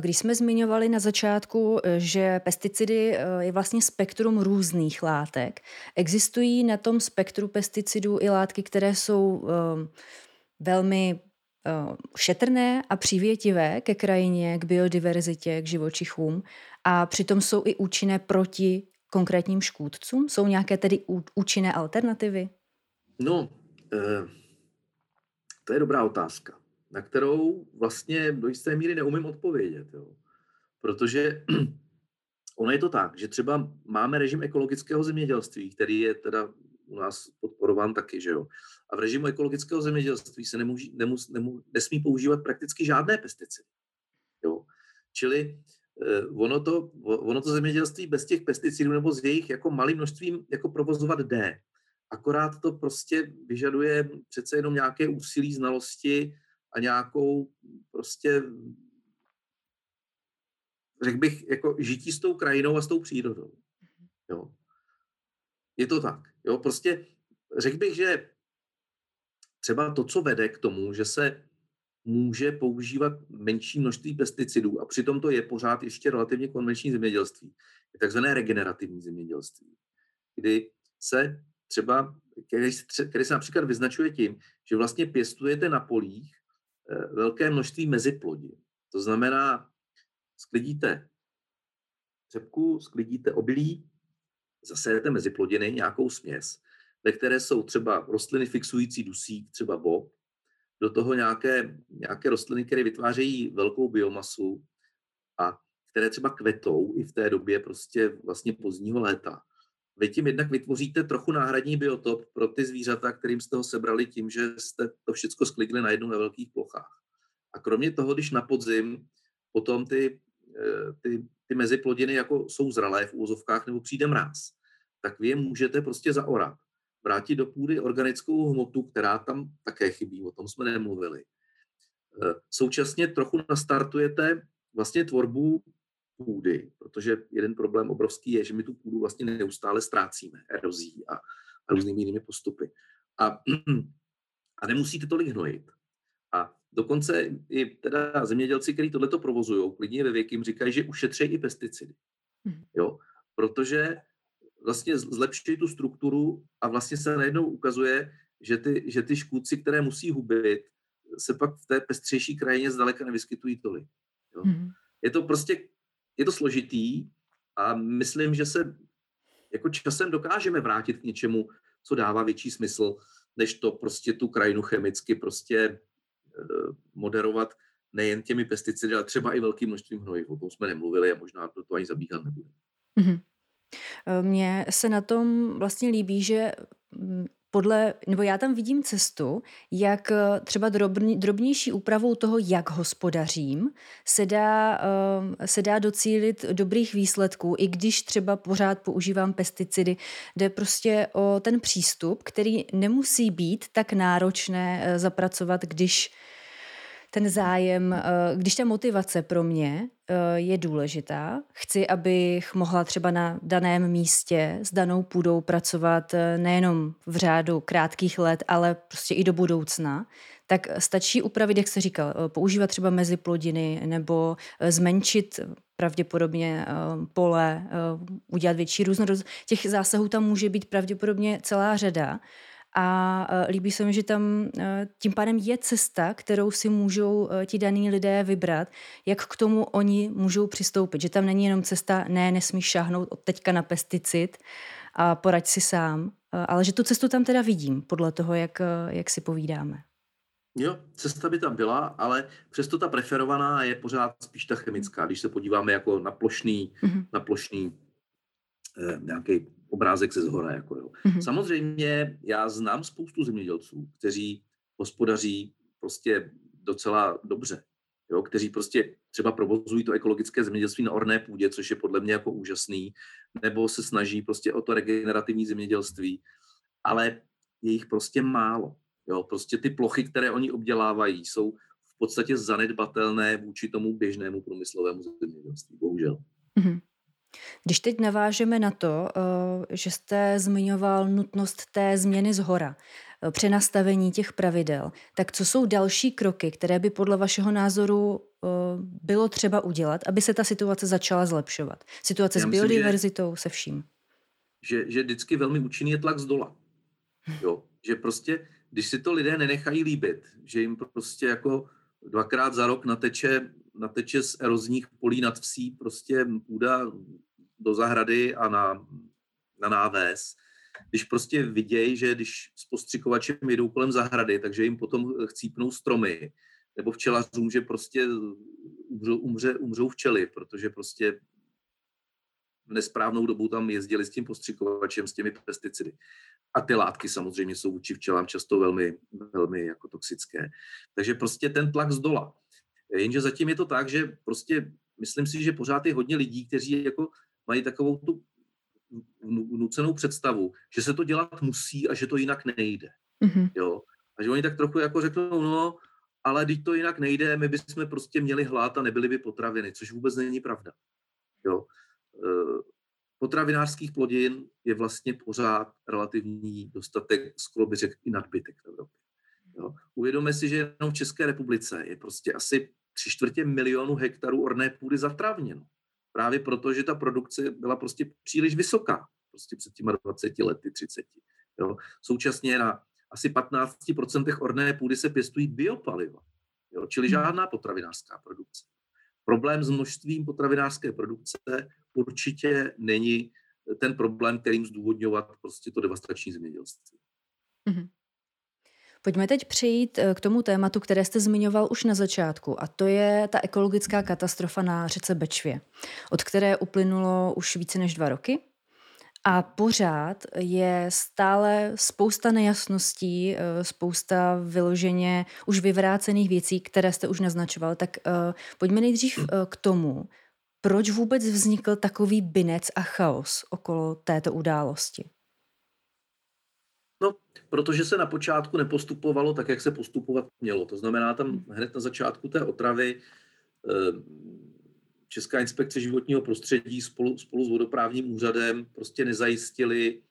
Když jsme zmiňovali na začátku, že pesticidy eh, je vlastně spektrum různých látek, existují na tom spektru pesticidů i látky, které jsou um, velmi uh, šetrné a přívětivé ke krajině, k biodiverzitě, k živočichům a přitom jsou i účinné proti konkrétním škůdcům? Jsou nějaké tedy účinné alternativy? No, eh, to je dobrá otázka, na kterou vlastně do jisté míry neumím odpovědět. Jo. Protože ono je to tak, že třeba máme režim ekologického zemědělství, který je teda u nás podporován taky, že jo. A v režimu ekologického zemědělství se nemůže, nemus, nemu, nesmí používat prakticky žádné pesticidy. Jo. Čili Eh, ono to, ono to zemědělství bez těch pesticidů nebo s jejich jako malým množstvím jako provozovat jde. Akorát to prostě vyžaduje přece jenom nějaké úsilí, znalosti a nějakou prostě řekl bych, jako žití s tou krajinou a s tou přírodou. Jo. Je to tak. Jo, prostě řekl bych, že třeba to, co vede k tomu, že se může používat menší množství pesticidů a přitom to je pořád ještě relativně konvenční zemědělství. Je takzvané regenerativní zemědělství, kdy se třeba, který, který se například vyznačuje tím, že vlastně pěstujete na polích velké množství meziplodin. To znamená, sklidíte řepku, sklidíte obilí, zasejete mezi plodiny nějakou směs, ve které jsou třeba rostliny fixující dusík, třeba bob, do toho nějaké, nějaké rostliny, které vytvářejí velkou biomasu a které třeba kvetou i v té době prostě vlastně pozdního léta. Vy tím jednak vytvoříte trochu náhradní biotop pro ty zvířata, kterým jste ho sebrali tím, že jste to všechno sklidili najednou na velkých plochách. A kromě toho, když na podzim potom ty, eh, ty, ty meziplodiny jako jsou zralé v úzovkách nebo přijde mráz, tak vy je můžete prostě zaorat vrátit do půdy organickou hmotu, která tam také chybí, o tom jsme nemluvili. Eh, současně trochu nastartujete vlastně tvorbu půdy, protože jeden problém obrovský je, že my tu půdu vlastně neustále ztrácíme erozí a, a různými jinými postupy. A, a nemusíte tolik hnojit. A dokonce i teda zemědělci, kteří tohleto provozují, klidně ve věkým, říkají, že ušetří i pesticidy. Mhm. Jo? Protože vlastně zlepšují tu strukturu a vlastně se najednou ukazuje, že ty, že ty škůdci, které musí hubit, se pak v té pestřejší krajině zdaleka nevyskytují tolik. Jo. Mm. Je to prostě, je to složitý a myslím, že se jako časem dokážeme vrátit k něčemu, co dává větší smysl, než to prostě tu krajinu chemicky prostě moderovat nejen těmi pesticidy, ale třeba i velkým množstvím hnojiv. O tom jsme nemluvili a možná to, to ani zabíhat nebude. Mm-hmm. Mně se na tom vlastně líbí, že mm, podle, nebo já tam vidím cestu, jak eh, třeba drobný, drobnější úpravou toho, jak hospodařím, se dá, uh, se dá docílit dobrých výsledků, i když třeba pořád používám pesticidy, jde prostě o ten přístup, který nemusí být tak náročné uh, zapracovat, když ten zájem, eh, když ta motivace pro mě eh, je důležitá, chci, abych mohla třeba na daném místě s danou půdou pracovat eh, nejenom v řádu krátkých let, ale prostě i do budoucna, tak stačí upravit, jak se říkal, používat třeba meziplodiny nebo zmenšit pravděpodobně pole, udělat větší různorodost. Těch zásahů tam může být pravděpodobně celá řada a e, líbí se mi, že tam e, tím pádem je cesta, kterou si můžou e, ti daní lidé vybrat, jak k tomu oni můžou přistoupit. Že tam není jenom cesta, ne, nesmíš šáhnout od teďka na pesticid a poraď si sám, ale že tu cestu tam teda vidím, podle toho, jak, jak si povídáme. Jo, cesta by tam byla, ale přesto ta preferovaná je pořád spíš ta chemická. Když se podíváme jako na plošný, mm-hmm. na plošný eh, nějaký obrázek ze zhora. Jako jo. Mm-hmm. Samozřejmě já znám spoustu zemědělců, kteří hospodaří prostě docela dobře, jo, kteří prostě třeba provozují to ekologické zemědělství na orné půdě, což je podle mě jako úžasný, nebo se snaží prostě o to regenerativní zemědělství, ale je jich prostě málo. Jo, prostě ty plochy, které oni obdělávají, jsou v podstatě zanedbatelné vůči tomu běžnému průmyslovému zemědělství, bohužel. Mm-hmm. Když teď navážeme na to, eh, že jste zmiňoval nutnost té změny z hora, eh, přenastavení těch pravidel, tak co jsou další kroky, které by podle vašeho názoru eh, bylo třeba udělat, aby se ta situace začala zlepšovat? Situace Já s myslím, biodiverzitou, že, se vším. Že, že vždycky velmi účinný je tlak z dola. Jo? Že prostě, když si to lidé nenechají líbit, že jim prostě jako dvakrát za rok nateče nateče z erozních polí nad vsí prostě půda do zahrady a na, na náves. Když prostě vidějí, že když s postřikovačem jedou kolem zahrady, takže jim potom chcípnou stromy, nebo včelařům, že prostě umřou, umře, umřou včely, protože prostě v nesprávnou dobu tam jezdili s tím postřikovačem, s těmi pesticidy. A ty látky samozřejmě jsou vůči včelám často velmi, velmi jako toxické. Takže prostě ten tlak z dola. Jenže zatím je to tak, že prostě myslím si, že pořád je hodně lidí, kteří jako mají takovou tu nucenou představu, že se to dělat musí a že to jinak nejde. Mm-hmm. Jo? A že oni tak trochu jako řeknou, no, ale když to jinak nejde, my bychom prostě měli hlad a nebyly by potraviny, což vůbec není pravda. Jo? E, potravinářských plodin je vlastně pořád relativní dostatek, skoro by řekl i nadbytek v Evropě. Jo? Uvědomme si, že jenom v České republice je prostě asi tři čtvrtě milionu hektarů orné půdy zatravněno. Právě proto, že ta produkce byla prostě příliš vysoká, prostě před těma 20 lety, 30. Jo. Současně na asi 15% orné půdy se pěstují biopaliva, jo, čili hmm. žádná potravinářská produkce. Problém s množstvím potravinářské produkce určitě není ten problém, kterým zdůvodňovat prostě to devastační zemědělství. Mm-hmm. Pojďme teď přejít eh, k tomu tématu, které jste zmiňoval už na začátku, a to je ta ekologická katastrofa na řece Bečvě, od které uplynulo už více než dva roky. A pořád je stále spousta nejasností, eh, spousta vyloženě už vyvrácených věcí, které jste už naznačoval. Tak uh, pojďme nejdřív k tomu, proč vůbec vznikl takový binec a chaos okolo této události. No, protože se na počátku nepostupovalo tak, jak se postupovat mělo. To znamená, tam hned na začátku té otravy eh, Česká inspekce životního prostředí spolu, spolu s vodoprávním úřadem prostě nezajistili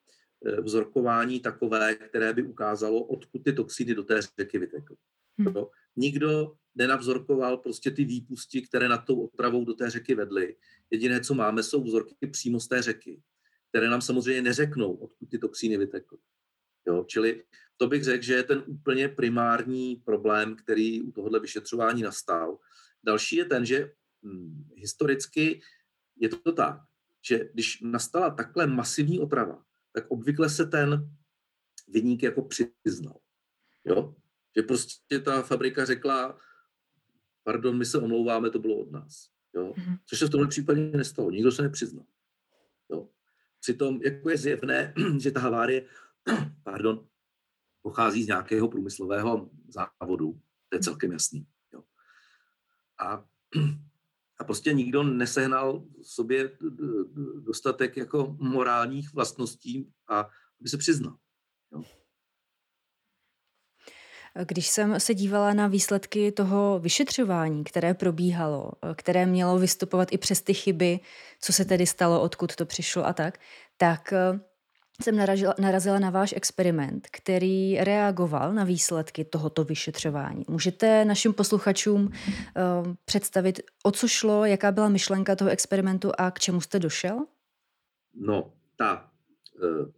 eh, vzorkování takové, které by ukázalo, odkud ty toxiny do té řeky vytekly. Hmm. Nikdo nenavzorkoval prostě ty výpusti, které nad tou otravou do té řeky vedly. Jediné, co máme, jsou vzorky přímo z té řeky, které nám samozřejmě neřeknou, odkud ty toxíny vytekly. Jo? Čili to bych řekl, že je ten úplně primární problém, který u tohohle vyšetřování nastal. Další je ten, že hm, historicky je to tak, že když nastala takhle masivní otrava, tak obvykle se ten vyník jako přiznal. Jo? Že prostě ta fabrika řekla, pardon, my se omlouváme, to bylo od nás. Jo? Mm-hmm. Což se v tomhle případě nestalo, nikdo se nepřiznal. Jo? Přitom jako je zjevné, že ta havárie pardon, pochází z nějakého průmyslového závodu, to je celkem jasný. Jo? A, a prostě nikdo nesehnal sobě dostatek jako morálních vlastností a aby se přiznal. Jo? Když jsem se dívala na výsledky toho vyšetřování, které probíhalo, které mělo vystupovat i přes ty chyby, co se tedy stalo, odkud to přišlo a tak, tak jsem narazila, narazila na váš experiment, který reagoval na výsledky tohoto vyšetřování. Můžete našim posluchačům uh, představit, o co šlo, jaká byla myšlenka toho experimentu a k čemu jste došel? No, ta uh,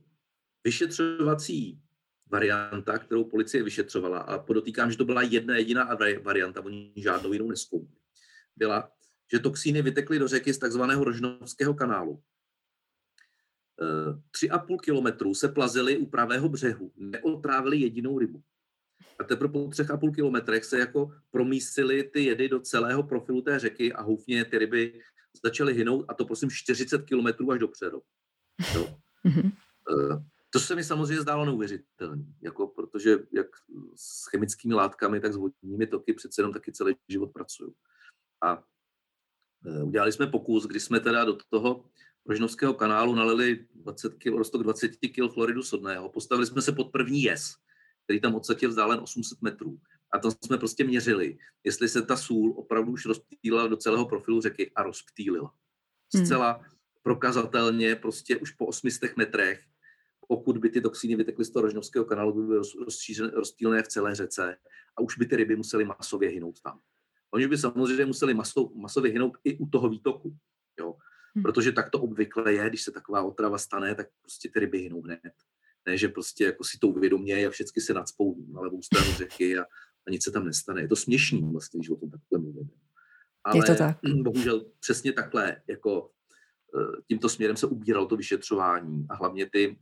vyšetřovací varianta, kterou policie vyšetřovala, a podotýkám, že to byla jedna jediná varianta, oni žádnou jinou neskoumali, byla, že toxíny vytekly do řeky z takzvaného Rožnovského kanálu. Tři a půl kilometru se plazili u pravého břehu, neotrávili jedinou rybu. A teprve po třech a půl kilometrech se jako promísily ty jedy do celého profilu té řeky a houfně ty ryby začaly hynout a to prosím 40 kilometrů až do Přerov. Mm-hmm. To se mi samozřejmě zdálo neuvěřitelné, jako protože jak s chemickými látkami, tak s vodními toky přece jenom taky celý život pracuju. A e, udělali jsme pokus, kdy jsme teda do toho Rožnovského kanálu nalili 20 kg, rostok 20 kg chloridu sodného. Postavili jsme se pod první jez, který tam odsaď je vzdálen 800 metrů. A tam jsme prostě měřili, jestli se ta sůl opravdu už rozptýlila do celého profilu řeky a rozptýlila. Hmm. Zcela hmm. prokazatelně prostě už po 800 metrech pokud by ty toxíny vytekly z toho Rožnovského kanálu, by byly rozptýlené v celé řece a už by ty ryby musely masově hynout tam. Oni by samozřejmě museli maso, masově hynout i u toho výtoku, jo? Hmm. protože tak to obvykle je, když se taková otrava stane, tak prostě ty ryby hynou hned. Ne, že prostě jako si to uvědomě a všechny se nadspou na levou stranu řeky a, a nic se tam nestane. Je to směšný vlastně, když o tom takhle mluvím. Ale je to tak. bohužel přesně takhle, jako eh, tímto směrem se ubíralo to vyšetřování a hlavně ty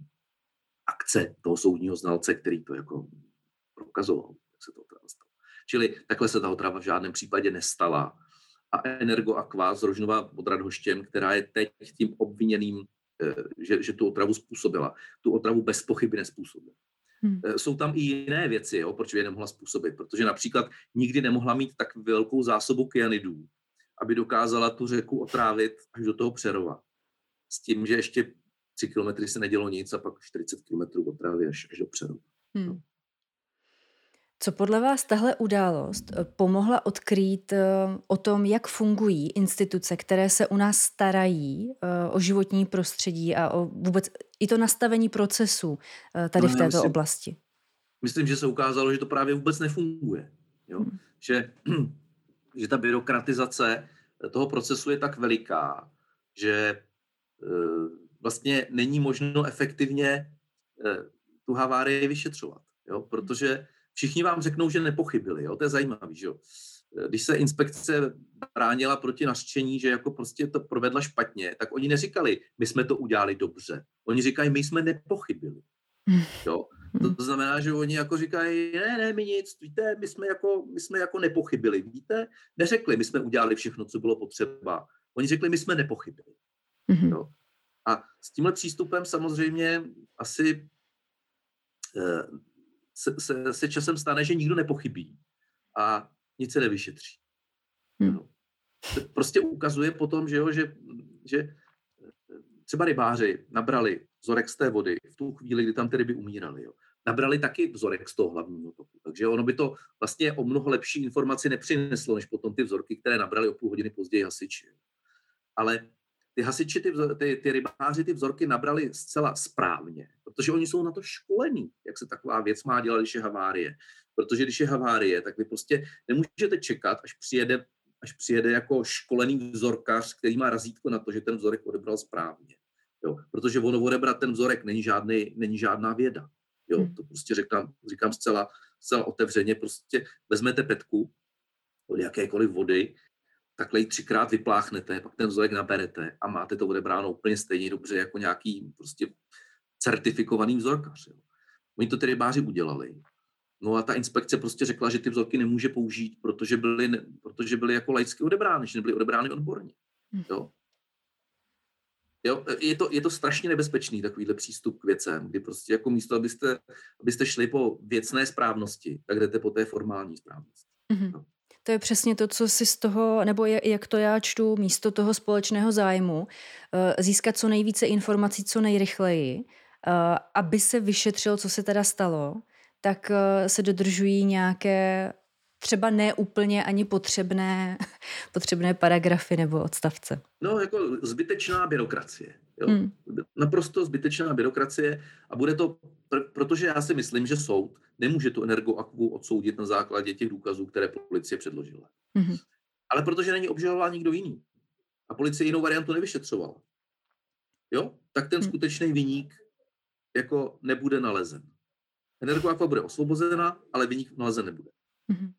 akce toho soudního znalce, který to jako prokazoval, jak se to otrava stalo. Čili takhle se ta otrava v žádném případě nestala. A Energo Aqua z Rožnova pod Radhoštěm, která je teď tím obviněným, eh, že, že tu otravu způsobila, tu otravu bez pochyby nespůsobila. Hmm. Eh, jsou tam i jiné věci, jo, proč by je nemohla způsobit. Protože například nikdy nemohla mít tak velkou zásobu kyanidů, aby dokázala tu řeku otrávit až do toho Přerova. S tím, že ještě 3 kilometry se nedělo nic a pak 40 kilometrů otravy až, až do Přerova. Hmm. No. Co podle vás tahle událost eh, pomohla odkrýt eh, o tom, jak fungují instituce, které se u nás starají eh, o životní prostředí a o vůbec i to nastavení procesu tady no, v této myslím, oblasti? Myslím, že se ukázalo, že to právě vůbec nefunguje. Jo? Hmm. Že, že ta byrokratizace toho procesu je tak veliká, že vlastně není možno efektivně tu havárii vyšetřovat. Jo? Protože všichni vám řeknou, že nepochybili. Jo? To je zajímavé. Že jo? Když se inspekce bránila proti nařčení, že jako prostě to provedla špatně, tak oni neříkali, my jsme to udělali dobře. Oni říkají, my jsme nepochybili. Jo? To znamená, že oni jako říkají, ne, ne, my nic, víte, my jsme jako, my jsme jako nepochybili, víte? Neřekli, my jsme udělali všechno, co bylo potřeba. Oni řekli, my jsme nepochybili. Mm-hmm. Jo? A s tímhle přístupem samozřejmě asi eh, se, se, se časem stane, že nikdo nepochybí a nic se nevyšetří. Hmm. No. Prostě ukazuje potom, že, jo, že, že třeba rybáři nabrali vzorek z té vody v tu chvíli, kdy tam ty ryby umíraly. Jo. Nabrali taky vzorek z toho hlavního toku. Takže ono by to vlastně o mnoho lepší informaci nepřineslo, než potom ty vzorky, které nabrali o půl hodiny později hasiči. Ale ty hasiči, ty, ty, ty rybáři ty vzorky nabrali zcela správně, protože oni jsou na to školení, jak se taková věc má dělat, když je havárie. Protože když je havárie, tak vy prostě nemůžete čekat, až přijede, až přijede jako školený vzorkař, který má razítko na to, že ten vzorek odebral správně. Jo? Protože ono odebrat ten vzorek není, žádný, není žádná věda. Jo? Hmm. To prostě říkám, říkám zcela, zcela otevřeně. Prostě vezmete petku od jakékoliv vody, takhle ji třikrát vypláchnete, pak ten vzorek naberete a máte to odebráno úplně stejně dobře jako nějaký prostě certifikovaný vzorkař. Jo. Oni to ty rybáři udělali No a ta inspekce prostě řekla, že ty vzorky nemůže použít, protože byly, protože byly jako laicky odebrány, že nebyly odebrány odborně. Hm. Jo? Jo, je, to, je to strašně nebezpečný takovýhle přístup k věcem, kdy prostě jako místo, abyste, abyste šli po věcné správnosti, tak jdete po té formální správnosti. Mm-hmm. No. To je přesně to, co si z toho, nebo jak to já čtu, místo toho společného zájmu, eh, získat co nejvíce informací co nejrychleji, eh, aby se vyšetřilo, co se teda stalo, tak eh, se dodržují nějaké třeba neúplně ani potřebné, potřebné paragrafy nebo odstavce. No, jako zbytečná byrokracie. Jo? Hmm. Naprosto zbytečná byrokracie a bude to, pr- protože já si myslím, že soud nemůže tu energoakvu odsoudit na základě těch důkazů, které policie předložila. Hmm. Ale protože není obžalován nikdo jiný a policie jinou variantu nevyšetřovala, jo, tak ten hmm. skutečný viník jako nebude nalezen. Energoakva bude osvobozena, ale viník nalezen nebude. Hmm.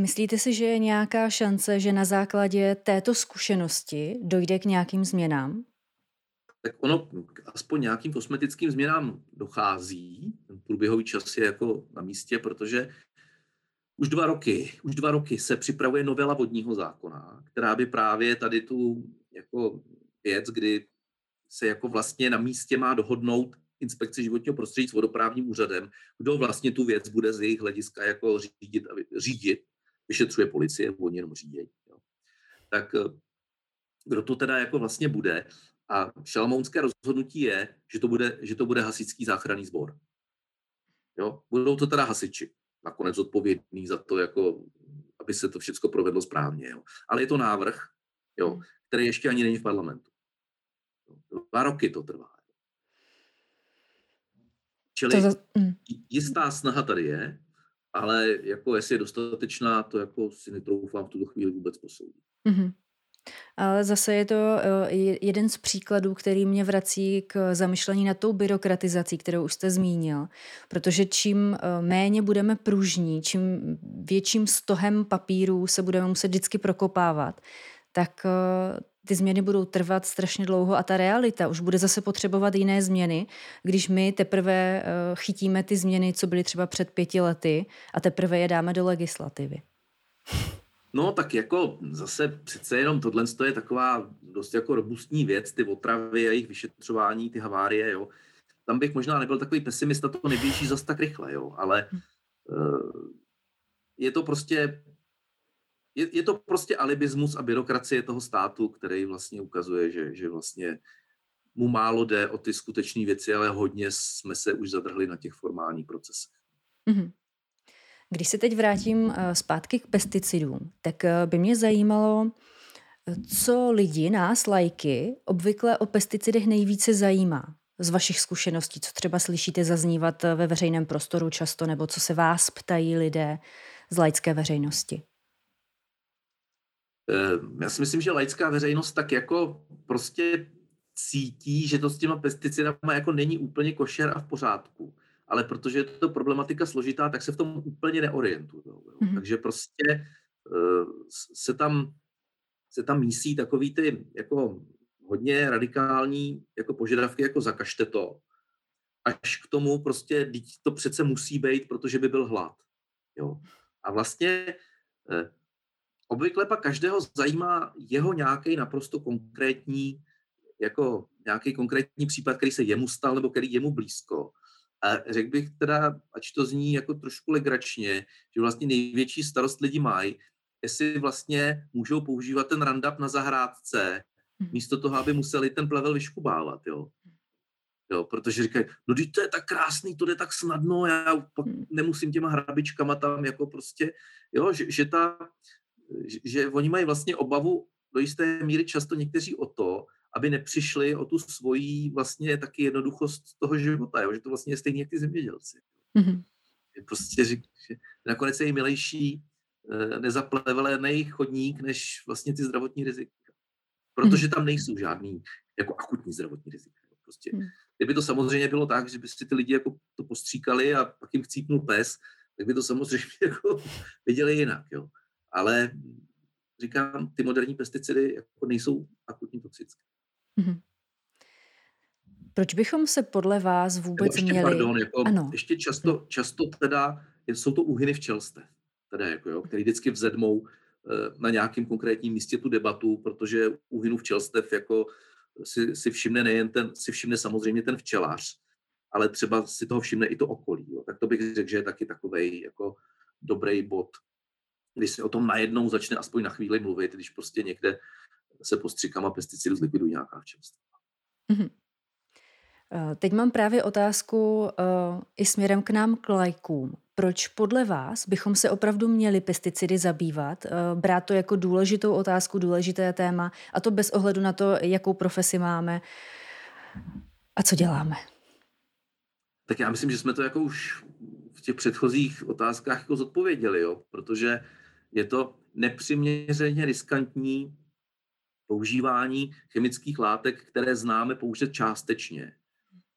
Myslíte si, že je nějaká šance, že na základě této zkušenosti dojde k nějakým změnám? Tak ono aspoň nějakým kosmetickým změnám dochází. Ten průběhový čas je jako na místě, protože už dva roky, už dva roky se připravuje novela vodního zákona, která by právě tady tu jako věc, kdy se jako vlastně na místě má dohodnout inspekce životního prostředí s vodoprávním úřadem, kdo vlastně tu věc bude z jejich hlediska jako řídit, řídit vyšetřuje policie, oni jenom řídějí. Jo. Tak eh, kdo to teda jako vlastně bude? A šalmounské rozhodnutí je, že to bude, že to bude hasičský záchranný sbor. Jo? Budou to teda hasiči, nakonec odpovědný za to, jako, aby se to všechno provedlo správně. Jo? Ale je to návrh, jo, který ještě ani není v parlamentu. Dva roky to trvá. Čili to za... Mm. jistá snaha tady je, ale jako jestli je dostatečná, to jako si netroufám v tuto chvíli vůbec posoudit. Mm-hmm. Ale zase je to eh, jeden z příkladů, který mě vrací k zamyšlení nad tou byrokratizací, kterou už jste zmínil. Protože čím eh, méně budeme pružní, čím větším stohem papírů se budeme muset vždycky prokopávat, tak eh, ty změny budou trvat strašně dlouho a ta realita už bude zase potřebovat jiné změny, když my teprve uh, chytíme ty změny, co byly třeba před pěti lety a teprve je dáme do legislativy. No tak jako zase přece jenom tohle je taková dost jako robustní věc, ty otravy a jejich vyšetřování, ty havárie, jo. Tam bych možná nebyl takový pesimista, to neběží zas tak rychle, jo, ale uh, je to prostě je, je to prostě alibismus a byrokracie toho státu, který vlastně ukazuje, že, že vlastně mu málo jde o ty skutečné věci, ale hodně jsme se už zadrhli na těch formálních procesech. Mm-hmm. Když se teď vrátím eh, zpátky k pesticidům, tak eh, by mě zajímalo, co lidi, nás, lajky, obvykle o pesticidech nejvíce zajímá z vašich zkušeností, co třeba slyšíte zaznívat ve veřejném prostoru často, nebo co se vás ptají lidé z laické veřejnosti? Eh, já si myslím, že laická veřejnost tak jako prostě cítí, že to s těma pesticidama jako není úplně košer a v pořádku. Ale protože je to problematika složitá, tak se v tom úplně neorientují. Mm-hmm. Takže prostě uh, se tam, se tam mísí takový ty jako hodně radikální jako požadavky, jako zakažte to. Až k tomu prostě to přece musí být, protože by byl hlad. Jo. A vlastně eh, Obvykle pak každého zajímá jeho nějaký naprosto konkrétní, jako nějaký konkrétní případ, který se jemu stal nebo který je mu blízko. A řekl bych teda, ať to zní jako trošku legračně, že vlastně největší starost lidi mají, jestli vlastně můžou používat ten randap na zahrádce, mhm. místo toho, aby museli ten plevel vyškubávat, jo. Jo, protože říkají, no teď to je tak krásný, to jde tak snadno, já pak mhm. nemusím těma hrabičkama tam jako prostě, jo, že, že ta, že oni mají vlastně obavu do jisté míry často někteří o to, aby nepřišli o tu svoji vlastně taky jednoduchost toho života, jo? že to vlastně je stejně jak ty zemědělci. Mm-hmm. Prostě řík, že nakonec je jí milejší eh, nezaplevelený chodník, než vlastně ty zdravotní rizika. Protože tam nejsou žádný jako akutní zdravotní rizika. Prostě. Mm. Kdyby to samozřejmě bylo tak, že by si ty lidi jako to postříkali a pak jim chcípnul pes, tak by to samozřejmě jako viděli jinak. Jo ale říkám, ty moderní pesticidy jako nejsou akutně toxické. Mm-hmm. Proč bychom se podle vás vůbec ještě, měli... Pardon, jako ano. ještě často, často teda jsou to úhyny včelstev, teda jako, jo, který vždycky vzedmou eh, na nějakém konkrétním místě tu debatu, protože úhynu včelstev jako si, si všimne nejen ten, si všimne samozřejmě ten včelař, ale třeba si toho všimne i to okolí. Jo. Tak to bych řekl, že je taky takový jako dobrý bod, když se o tom najednou začne aspoň na chvíli mluvit, když prostě někde se postřikama pesticidů zlikvidují nějaká včelstva. Mm-hmm. Teď mám právě otázku uh, i směrem k nám k lajkům. Proč podle vás bychom se opravdu měli pesticidy zabývat, uh, brát to jako důležitou otázku, důležité téma, a to bez ohledu na to, jakou profesi máme a co děláme? Tak já myslím, že jsme to jako už v těch předchozích otázkách jako zodpověděli, jo? protože je to nepřiměřeně riskantní používání chemických látek, které známe pouze částečně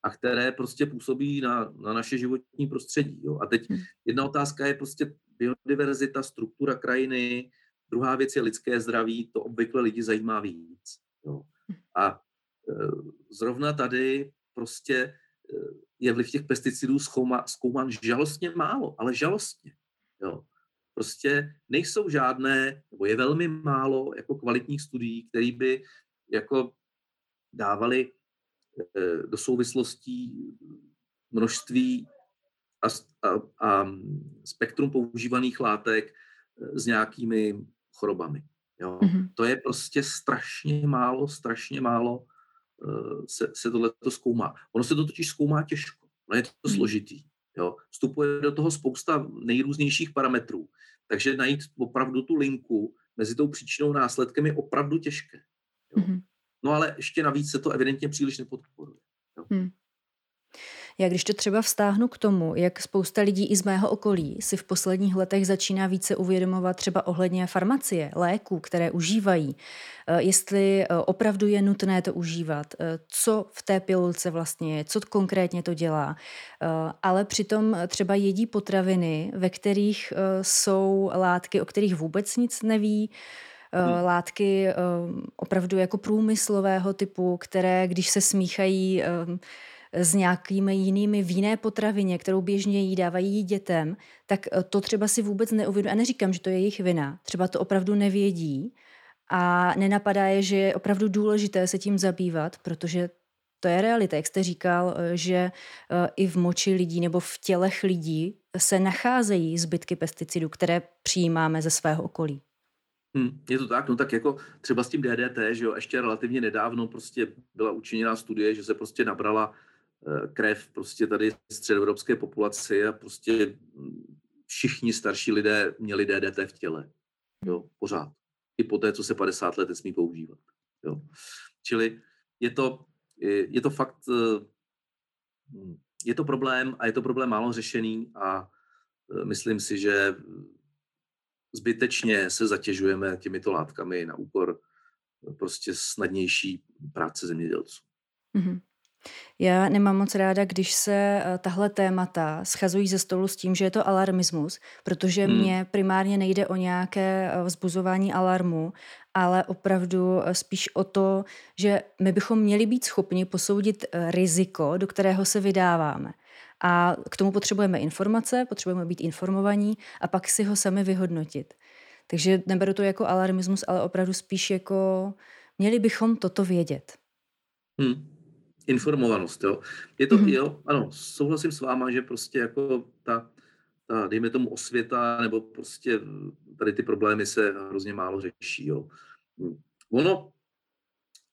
a které prostě působí na, na naše životní prostředí. Jo. A teď hmm. jedna otázka je prostě biodiverzita, struktura krajiny, druhá věc je lidské zdraví, to obvykle lidi zajímá víc. Jo. A e, zrovna tady prostě e, je vliv těch pesticidů zkoumán, zkoumán žalostně málo, ale žalostně. Jo. Prostě nejsou žádné, nebo je velmi málo jako kvalitních studií, které by jako dávali Eh, do souvislostí množství a, a, a spektrum používaných látek eh, s nějakými chorobami. Jo. Mm-hmm. To je prostě strašně málo, strašně málo uh, se, se tohle to zkoumá. Ono se to totiž zkoumá těžko, ono je to mm-hmm. složitý. Jo. Vstupuje do toho spousta nejrůznějších parametrů, takže najít opravdu tu linku mezi tou příčinou následkem je opravdu těžké. Jo. Mm-hmm. No ale ještě navíc se to evidentně příliš nepodporuje. Hmm. Já když to třeba vztáhnu k tomu, jak spousta lidí i z mého okolí si v posledních letech začíná více uvědomovat třeba ohledně farmacie, léků, které užívají, eh, jestli eh, opravdu je nutné to užívat, eh, co v té pilulce vlastně je, co konkrétně to dělá, ale přitom třeba jedí potraviny, ve kterých jsou látky, o kterých vůbec nic neví, hmm. látky opravdu jako průmyslového typu, které, když se smíchají s nějakými jinými v jiné potravině, kterou běžně jí dávají dětem, tak to třeba si vůbec neuvědomují. A neříkám, že to je jejich vina. Třeba to opravdu nevědí a nenapadá je, že je opravdu důležité se tím zabývat, protože to je realita, jak jste říkal, že i v moči lidí nebo v tělech lidí se nacházejí zbytky pesticidů, které přijímáme ze svého okolí. Hmm, je to tak, no tak jako třeba s tím DDT, že jo, ještě relativně nedávno prostě byla učiněná studie, že se prostě nabrala eh, krev prostě tady středoevropské populaci a prostě hm, všichni starší lidé měli DDT v těle, jo, pořád. I po té, co se 50 let smí používat, jo. Čili je to, je to fakt, eh, hm, je to problém a je to problém málo řešený a eh, myslím si, že zbytečně se zatěžujeme těmito látkami na úkor eh, prostě snadnější práce zemědělců. Mm-hmm. Já nemám moc ráda, když se eh, tahle témata schazují ze stolu s tím, že je to alarmismus, protože hmm. mně primárně nejde o nějaké eh, vzbuzování alarmu, ale opravdu spíš o to, že my bychom měli být schopni posoudit riziko, do kterého se vydáváme. A k tomu potřebujeme informace, potřebujeme být informovaní a pak si ho sami vyhodnotit. Takže neberu to jako alarmismus, ale opravdu spíš jako měli bychom toto vědět. Hmm. Informovanost, jo. Je to, mm-hmm. jo, ano, souhlasím s váma, že prostě jako ta, ta, dejme tomu osvěta, nebo prostě tady ty problémy se hrozně málo řeší, jo. Ono,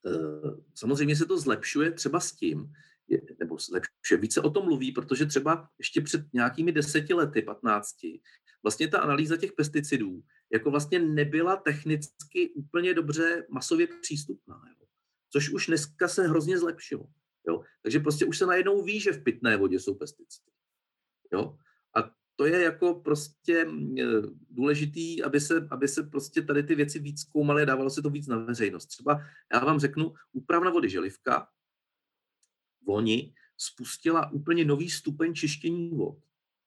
eh, samozřejmě se to zlepšuje třeba s tím, je, nebo lepše, více o tom mluví, protože třeba ještě před nějakými deseti lety, patnácti, vlastně ta analýza těch pesticidů jako vlastně nebyla technicky úplně dobře masově přístupná. Jo. Což už dneska se hrozně zlepšilo. Jo. Takže prostě už se najednou ví, že v pitné vodě jsou pesticidy. Jo. A to je jako prostě e, důležitý, aby se, aby se prostě tady ty věci víc zkoumaly a dávalo se to víc na veřejnost. Třeba já vám řeknu, úpravna vody želivka loni spustila úplně nový stupeň čištění vod.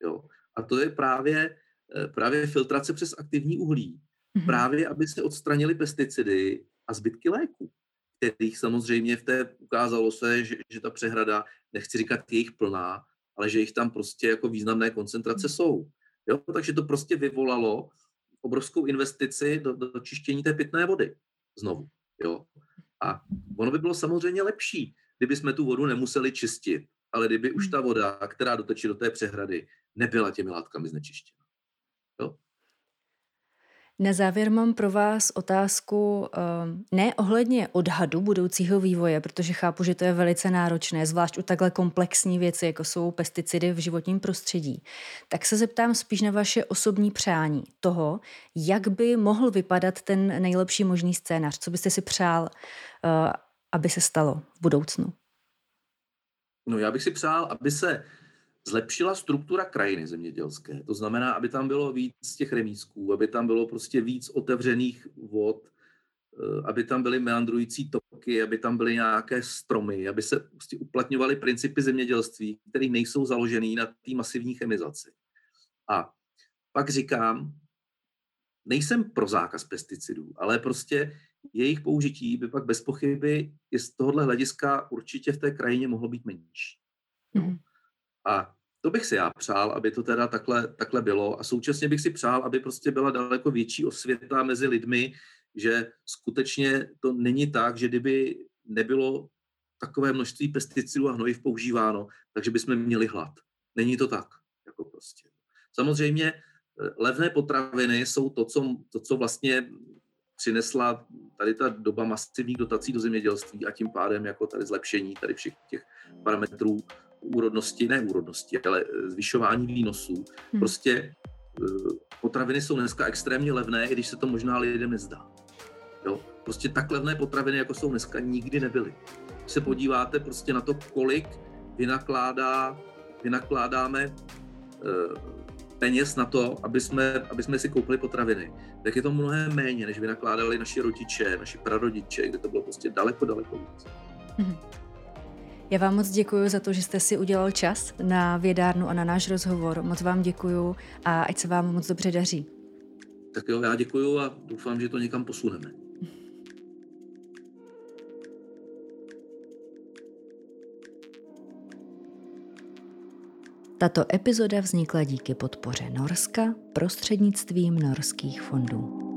Jo. A to je právě, eh, právě filtrace přes aktivní uhlí. Mm-hmm. Právě, aby se odstranili pesticidy a zbytky léků. Kterých samozřejmě v té ukázalo se, že, že ta přehrada, nechci říkat jejich plná, ale že jich tam prostě jako významné koncentrace jsou. Jo? Takže to prostě vyvolalo obrovskou investici do, do čištění té pitné vody znovu. Jo? A ono by bylo samozřejmě lepší, kdyby jsme tu vodu nemuseli čistit, ale kdyby už ta voda, která dotečí do té přehrady, nebyla těmi látkami znečištěna. Na závěr mám pro vás otázku ehm, ne ohledně odhadu budoucího vývoje, protože chápu, že to je velice náročné, zvlášť u takhle komplexní věci, jako jsou pesticidy v životním prostředí. Tak se zeptám spíš na vaše osobní přání toho, jak by mohl vypadat ten nejlepší možný scénář, co byste si přál, eh, aby se stalo v budoucnu. No já bych si přál, aby se zlepšila struktura krajiny zemědělské. To znamená, aby tam bylo víc těch remísků, aby tam bylo prostě víc otevřených vod, eh, aby tam byly meandrující toky, aby tam byly nějaké stromy, aby se prostě uplatňovaly principy zemědělství, které nejsou založené na té masivní chemizaci. A pak říkám, nejsem pro zákaz pesticidů, ale prostě jejich použití by pak bez pochyby i z tohohle hlediska určitě v té krajině mohlo být menší. Mm. A to bych si já přál, aby to teda takhle, takhle bylo. A současně bych si přál, aby prostě byla daleko větší osvěta mezi lidmi, že skutečně to není tak, že kdyby nebylo takové množství pesticidů a hnojiv používáno, takže bychom měli hlad. Není to tak. Jako prostě. Samozřejmě eh, levné potraviny jsou to co, to, co vlastně přinesla tady ta doba masivních dotací do zemědělství a tím pádem jako tady zlepšení tady všech těch parametrů úrodnosti, ne úrodnosti, ale eh, zvyšování výnosů. Hmm. Prostě eh, potraviny jsou dneska extrémně levné, i když se to možná lidem nezdá. Jo? Prostě tak levné potraviny, jako jsou dneska, nikdy nebyly. Když se podíváte prostě na to, kolik vynakládá, vynakládáme eh, peněz na to, aby jsme, aby jsme si koupili potraviny, tak je to mnohem méně, než vynakládali naši rodiče, naši prarodiče, kde to bylo prostě daleko, daleko víc. Hmm. Já vám moc děkuji za to, že jste si udělal čas na vědárnu a na náš rozhovor. Moc vám děkuji a ať se vám moc dobře daří. Tak jo, já děkuji a doufám, že to někam posuneme. Tato epizoda vznikla díky podpoře Norska prostřednictvím norských fondů.